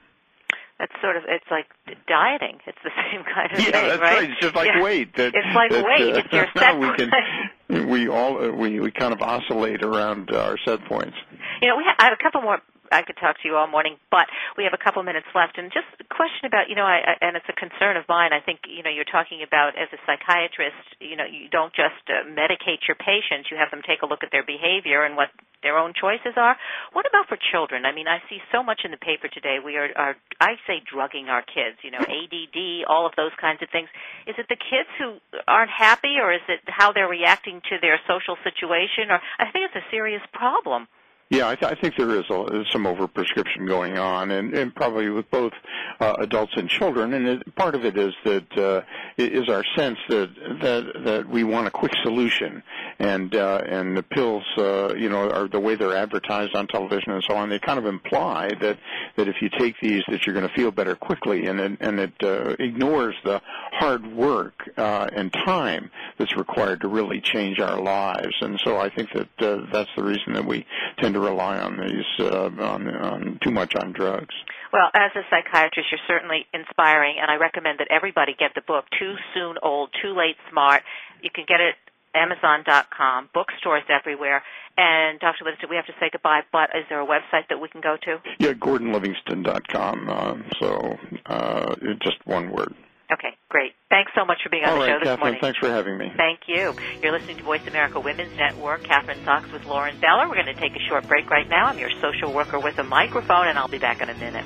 That's sort of it's like dieting. It's the same kind of thing. yeah, thing, that's right? right. It's just like Yeah. weight. That, It's like that, weight. Uh, It's your set we can we all uh, we we kind of oscillate around our set points. You know, we ha- I have a couple more. I could talk to you all morning, but we have a couple minutes left. And just a question about, you know, I, and it's a concern of mine. I think, you know, you're talking about as a psychiatrist, you know, you don't just uh, medicate your patients. You have them take a look at their behavior and what their own choices are. What about for children? I mean, I see so much in the paper today. We are, are I say, drugging our kids. You know, ADD, all of those kinds of things. Is it the kids who aren't happy, or is it how they're reacting to their social situation? Or I think it's a serious problem. Yeah, I, th- I think there is a, some overprescription going on, and, and probably with both uh, adults and children. And it, part of it is that uh, is our sense that that that we want a quick solution, and uh, and the pills, uh, you know, are the way they're advertised on television and so on. They kind of imply that that if you take these, that you're going to feel better quickly, and it, and it uh, ignores the hard work uh, and time that's required to really change our lives. And so I think that uh, that's the reason that we tend to rely on these uh, on, on too much on drugs. Well, as a psychiatrist, you're certainly inspiring, and I recommend that everybody get the book, Too Soon Old, Too Late Smart. You can get it Amazon.com, bookstores everywhere. And Dr. Livingston, we have to say goodbye, but is there a website that we can go to? Yeah, GordonLivingston.com. Uh, so uh, just one word. Okay, great. Thanks so much for being on All the right, show this Kathryn. morning. Thanks for having me. Thank you. You're listening to Voice America Women's Network. Kathryn Zox with Lauren Beller. We're going to take a short break right now. I'm your social worker with a microphone, and I'll be back in a minute.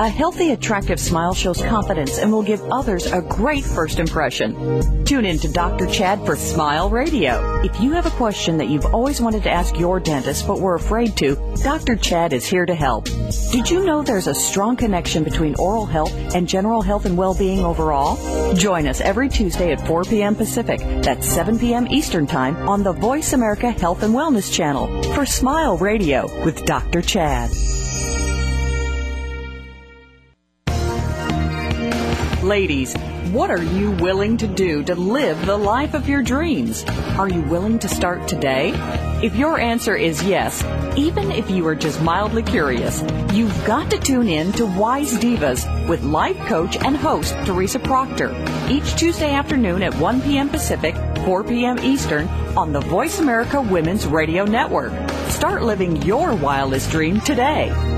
A healthy, attractive smile shows confidence and will give others a great first impression. Tune in to Dr. Chad for Smile Radio. If you have a question that you've always wanted to ask your dentist but were afraid to, Dr. Chad is here to help. Did you know there's a strong connection between oral health and general health and well-being overall? Join us every Tuesday at 4 p.m. Pacific. That's 7 p.m. Eastern Time on the Voice America Health and Wellness Channel for Smile Radio with Dr. Chad. Ladies, what are you willing to do to live the life of your dreams? Are you willing to start today? If your answer is yes, even if you are just mildly curious, you've got to tune in to Wise Divas with life coach and host Teresa Proctor each Tuesday afternoon at 1 p.m. Pacific, 4 p.m. Eastern on the Voice America Women's Radio Network. Start living your wildest dream today.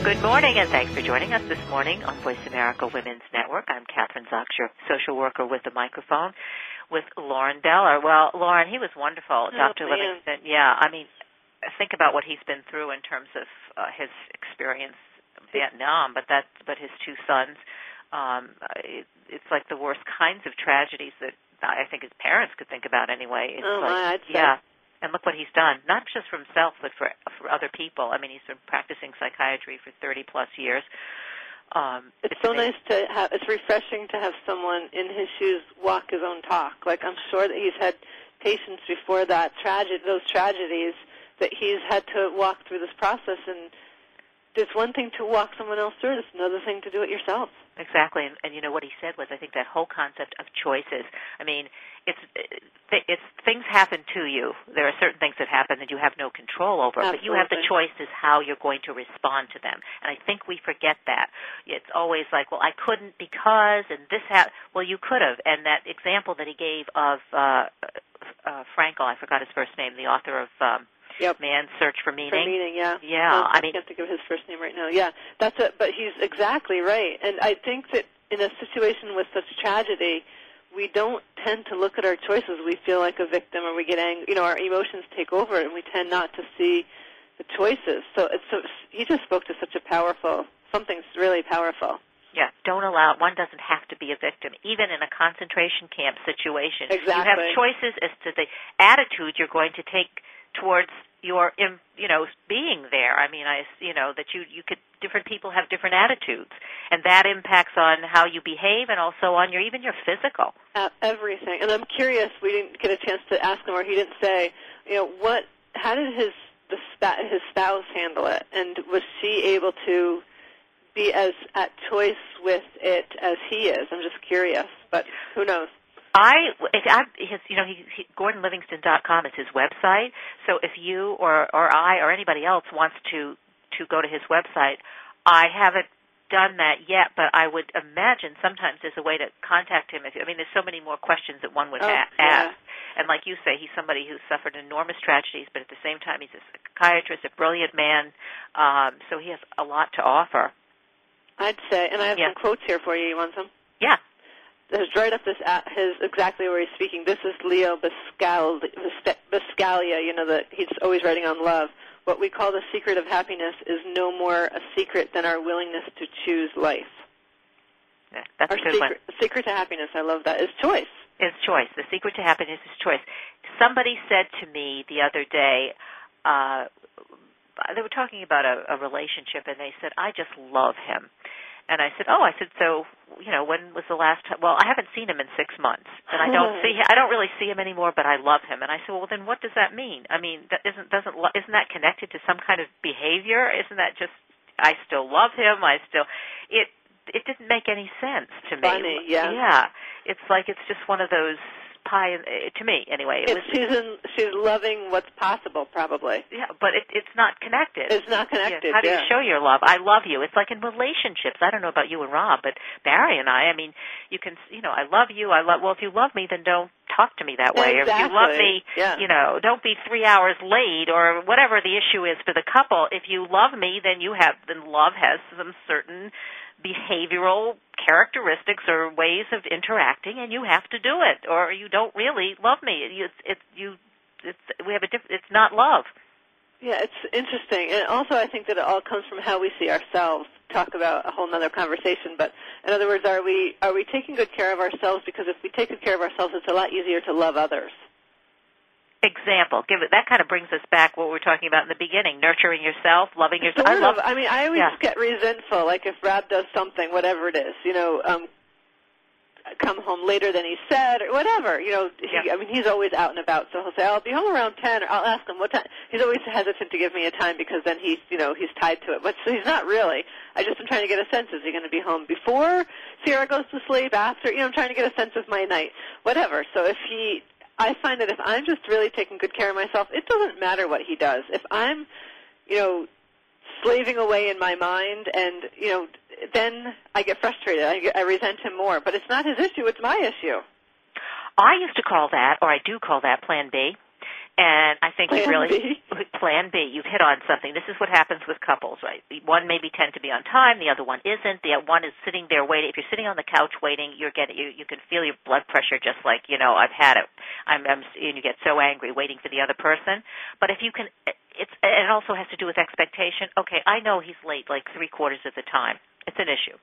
Good morning, and thanks for joining us this morning on Voice America Women's Network. I'm Kathryn Zox, your social worker with the microphone, with Lauren Beller. Well, Lauren, he was wonderful, Oh, Dr. man. Livingston. Yeah, I mean, think about what he's been through in terms of uh, his experience in Vietnam, but that, but his two sons. Um, it, it's like the worst kinds of tragedies that I think his parents could think about anyway. It's Oh, like, my, I'd say. yeah. And look what he's done, not just for himself, but for for other people. I mean, he's been practicing psychiatry for 30 plus years. Um, It's so nice to have. It's refreshing to have someone in his shoes walk his own talk. Like I'm sure that he's had patients before that tragedy, those tragedies, that he's had to walk through this process. And there's one thing to walk someone else through. It's another thing to do it yourself. Exactly, and, and you know what he said was, I think that whole concept of choices. I mean, it's it's things happen to you. There are certain things that happen that you have no control over, but you have the choice as how you're going to respond to them. And I think we forget that. It's always like, well, I couldn't because, and this ha Well, you could have. And that example that he gave of uh, uh, Frankl, I forgot his first name, the author of um, Yep. Man's Search for Meaning. For meaning, yeah. Yeah, Um, I mean, can't think of his first name right now. Yeah, that's it. But he's exactly right, and I think that in a situation with such tragedy, we don't tend to look at our choices. We feel like a victim, or we get angry. You know, our emotions take over, and we tend not to see the choices. So it's so he just spoke to such a powerful something's really powerful. Yeah, don't allow it. one doesn't have to be a victim, even in a concentration camp situation. Exactly. You have choices as to the attitude you're going to take towards your you know being there. I mean, I you know that you you could different people have different attitudes, and that impacts on how you behave and also on your even your physical. Uh, everything. And I'm curious. We didn't get a chance to ask him, or he didn't say. You know, what? How did his the spa- his spouse handle it? And was she able to be as at choice with it as he is? I'm just curious, but who knows? I, if I his, you know, he, he, GordonLivingston.com is his website. So if you or or I or anybody else wants to to go to his website, I haven't done that yet, but I would imagine sometimes there's a way to contact him. If I mean, there's so many more questions that one would Oh, ha- yeah. ask. And like you say, he's somebody who's suffered enormous tragedies, but at the same time, he's a psychiatrist, a brilliant man. Um, so he has a lot to offer. I'd say, and I have Yeah. some quotes here for you. You want some? Yeah. Right up this at his exactly where he's speaking. This is Leo Buscaglia. You know that he's always writing on love. what we call the secret of happiness is no more a secret than our willingness to choose life. Yeah, that's our a good secret, one. secret to happiness, I love that, is choice. Is choice. The secret to happiness is choice. Somebody said to me the other day, uh, they were talking about a, a relationship, and they said, "I just love him." And I said, "Oh, I said so. You know, when was the last time? Well, I haven't seen him in six months, and I don't see. I don't really see him anymore, but I love him." And I said, "Well, then what does that mean? I mean, that isn't doesn't isn't that connected to some kind of behavior? Isn't that just I still love him? I still it it didn't make any sense to me. Funny, yeah. Yeah, it's like it's just one of those pie uh, to me anyway. It It's, was she's in, she's loving what's possible, probably. yeah, but it, it's not connected. It's not connected. Yeah. How do yeah. you show your love? I love you. It's like in relationships. I don't know about you and Rob, but Barry and I. I mean, you can, you know, I love you. I love. Well, if you love me, then don't talk to me that way. Or if you love me, Yeah. you know, don't be three hours late or whatever the issue is for the couple. If you love me, then you have. Then love has some certain behavioral characteristics or ways of interacting, and you have to do it, or you don't really love me. It's it's you. It's we have a diff- It's not love. Yeah, it's interesting, and also I think that it all comes from how we see ourselves. Talk about a whole other conversation, but in other words, are we are we taking good care of ourselves? Because if we take good care of ourselves, it's a lot easier to love others. Example. Give it that kind of brings us back what we were talking about in the beginning: nurturing yourself, loving yourself. Sort I love. I mean, I always Yeah. get resentful. Like if Rob does something, whatever it is, you know, um, come home later than he said, or whatever. You know, he, Yeah. I mean, he's always out and about, so he'll say, "I'll be home around 10, or I'll ask him what time." He's always hesitant to give me a time because then he's, you know, he's tied to it. But so he's not really. I just am trying to get a sense: is he going to be home before Sierra goes to sleep? After? You know, I'm trying to get a sense of my night, whatever. So if he I find that if I'm just really taking good care of myself, it doesn't matter what he does. If I'm, you know, slaving away in my mind, and you know, then I get frustrated. I, get, I resent him more. But it's not his issue; it's my issue. I used to call that, or I do call that, Plan B. And I think you Plan really Plan B. You've hit on something. This is what happens with couples, right? One maybe tend to be on time, the other one isn't. The one is sitting there waiting. If you're sitting on the couch waiting, you're getting you, you can feel your blood pressure just like you know I've had it. I'm, I'm and you get so angry waiting for the other person. But if you can, it's it also has to do with expectation. Okay, I know he's late like three quarters of the time. It's an issue.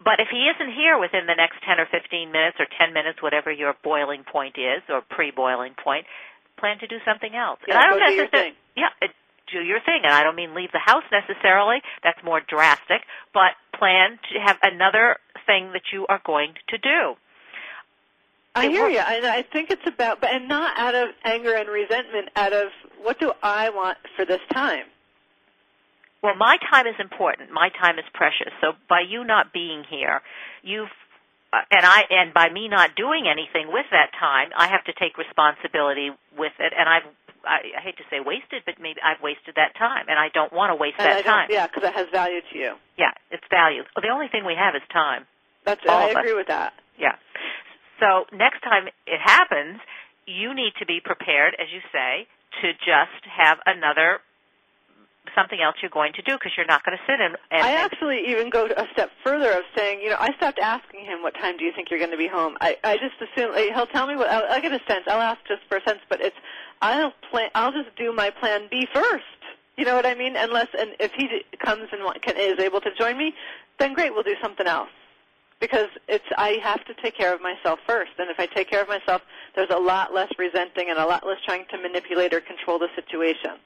But if he isn't here within the next 10 or 15 minutes or 10 minutes, whatever your boiling point is or pre-boiling point, plan to do something else. Yeah, and I don't go do your necessarily, thing. yeah, it, do your thing. And I don't mean leave the house necessarily. That's more drastic. But plan to have another thing that you are going to do. I hear you, and I think it's about, but and not out of anger and resentment. Out of what do I want for this time? Well, my time is important. My time is precious. So by you not being here, you've uh, Uh, and I and by me not doing anything with that time, I have to take responsibility with it. And I've I, I hate to say wasted, but maybe I've wasted that time, and I don't want to waste And that time. yeah, because it has value to you. Yeah, it's value. Well, the only thing we have is time. That's All I of us. agree with that. Yeah. So next time it happens, you need to be prepared, as you say, to just have another something else you're going to do because you're not going to sit and, and I actually even go a step further of saying, you know, I stopped asking him what time do you think you're going to be home. I I just assume he'll tell me what I'll, I'll get a sense. I'll ask just for a sense, but it's I'll plan. I'll just do my plan B first. You know what I mean? Unless and if he d- comes and can, is able to join me, then great, we'll do something else. Because it's I have to take care of myself first, and if I take care of myself, there's a lot less resenting and a lot less trying to manipulate or control the situation.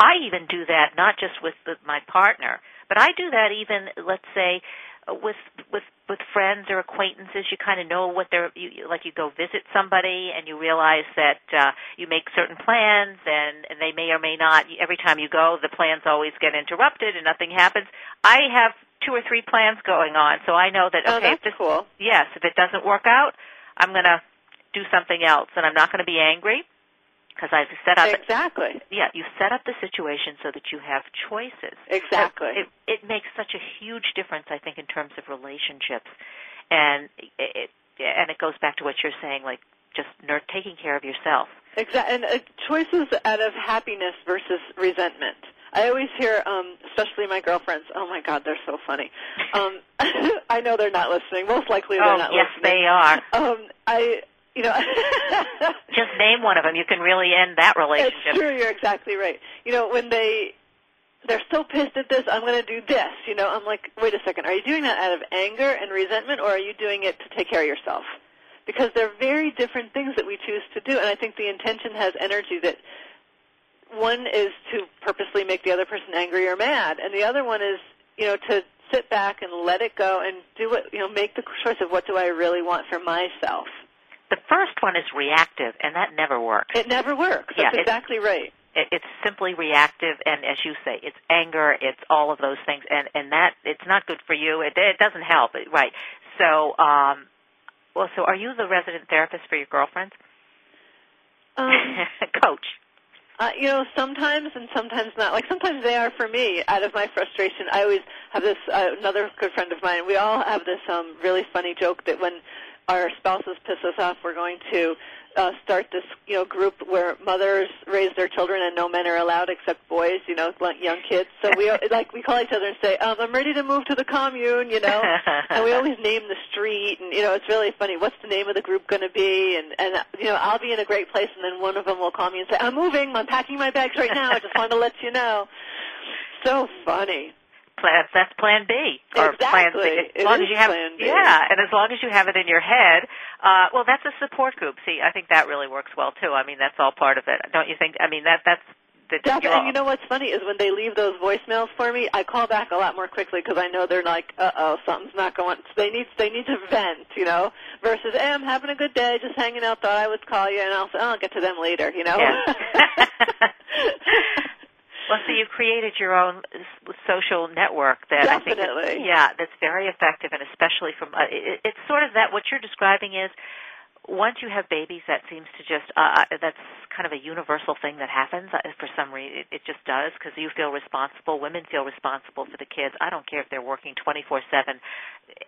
I even do that not just with the, my partner, but I do that even let's say with with with friends or acquaintances. You kind of know what they're you, like. You go visit somebody and you realize that uh, you make certain plans, and, and they may or may not. Every time you go, the plans always get interrupted and nothing happens. I have two or three plans going on, so I know that Oh, okay, that's if this, cool. yes, if it doesn't work out, I'm going to do something else, and I'm not going to be angry because I've set up Exactly. yeah, you set up the situation so that you have choices. Exactly. It, it makes such a huge difference, I think, in terms of relationships, and it, it and it goes back to what you're saying, like just ner- taking care of yourself. Exactly, and uh, choices out of happiness versus resentment. I always hear, um, especially my girlfriends. Oh my God, they're so funny. Um, I know they're not listening. Most likely they're oh, not yes, listening. Yes, they are. Um, I you know, Just name one of them. You can really end that relationship. It's true. You're exactly right. You know, when they they're so pissed at this, I'm going to do this. You know, I'm like, wait a second. Are you doing that out of anger and resentment, or are you doing it to take care of yourself? Because they're very different things that we choose to do, and I think the intention has energy that one is to purposely make the other person angry or mad, and the other one is, you know, to sit back and let it go and do what, you know, make the choice of what do I really want for myself. The first one is reactive, and that never works. It never works. Yeah, That's it- exactly right. It- It's simply reactive, and as you say, it's anger. It's all of those things, and and that it's not good for you. It, it doesn't help, right? So, um, well, so are you the resident therapist for your girlfriends? Um, Coach. Uh, you know, sometimes and sometimes not. Like sometimes they are for me. Out of my frustration, I always have this. Uh, another good friend of mine. We all have this um, really funny joke that when our spouses piss us off, we're going to uh, start this, you know, group where mothers raise their children and no men are allowed except boys. You know, young kids. So we like we call each other and say, um, "I'm ready to move to the commune," you know, and we always name the street, and you know, it's really funny. What's the name of the group going to be? And and you know, I'll be in a great place, and then one of them will call me and say, "I'm moving. I'm packing my bags right now. I just wanted to let you know." So funny. Plan, that's Plan B or Plan C. As It long as you have, yeah, and as long as you have it in your head, uh, well, that's a support group. See, I think that really works well too. I mean, that's all part of it, don't you think? I mean, that that's that And you know what's funny is when they leave those voicemails for me, I call back a lot more quickly because I know they're like, uh oh, something's not going. They need they need to vent, you know. Versus, hey, I'm having a good day, just hanging out. Thought I would call you, and I'll say, oh, I'll get to them later, you know. Well, so you've created your own social network that I think, Definitely. yeah, that's very effective, and especially from uh, it, it's sort of that what you're describing is once you have babies, that seems to just uh, uh, that's kind of a universal thing that happens uh, for some reason. It, it just does because you feel responsible. Women feel responsible for the kids. I don't care if they're working 24/7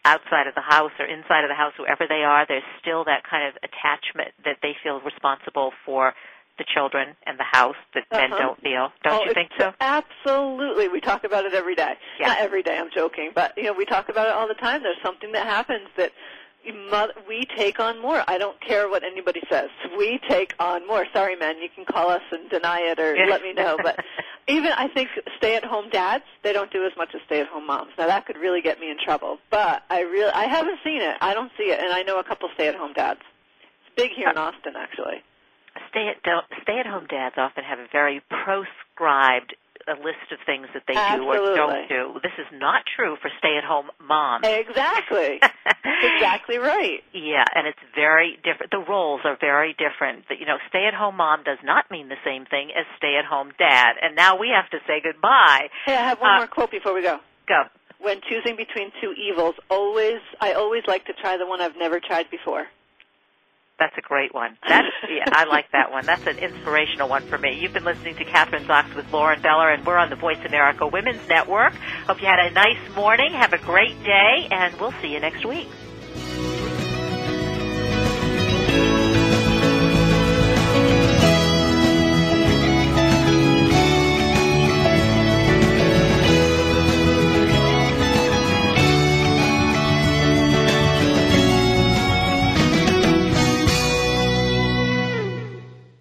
outside of the house or inside of the house, whoever they are. There's still that kind of attachment that they feel responsible for the children and the house that men Uh-huh. don't feel. Don't oh, you think so? Absolutely. We talk about it every day. Yeah. Not every day, I'm joking, but you know, we talk about it all the time. There's something that happens that we take on more. I don't care what anybody says. We take on more. Sorry, men, you can call us and deny it or let me know, but even I think stay-at-home dads, they don't do as much as stay-at-home moms. Now that could really get me in trouble, but I really I haven't seen it. I don't see it, and I know a couple stay-at-home dads. It's big here in Austin, actually. Stay at stay at home dads often have a very proscribed a list of things that they do or don't do. This is not true for stay at home moms. Exactly. Exactly right. Yeah, and it's very different. The roles are very different. That, You know, stay at home mom does not mean the same thing as stay at home dad. And now we have to say goodbye. Hey, I have one Uh, more quote before we go. Go. When choosing between two evils, always I always like to try the one I've never tried before. That's a great one. That's yeah, I like that one. That's an inspirational one for me. You've been listening to Kathryn Zox with Lauren Beller, and we're on the Voice America Women's Network. Hope you had a nice morning. Have a great day, and we'll see you next week.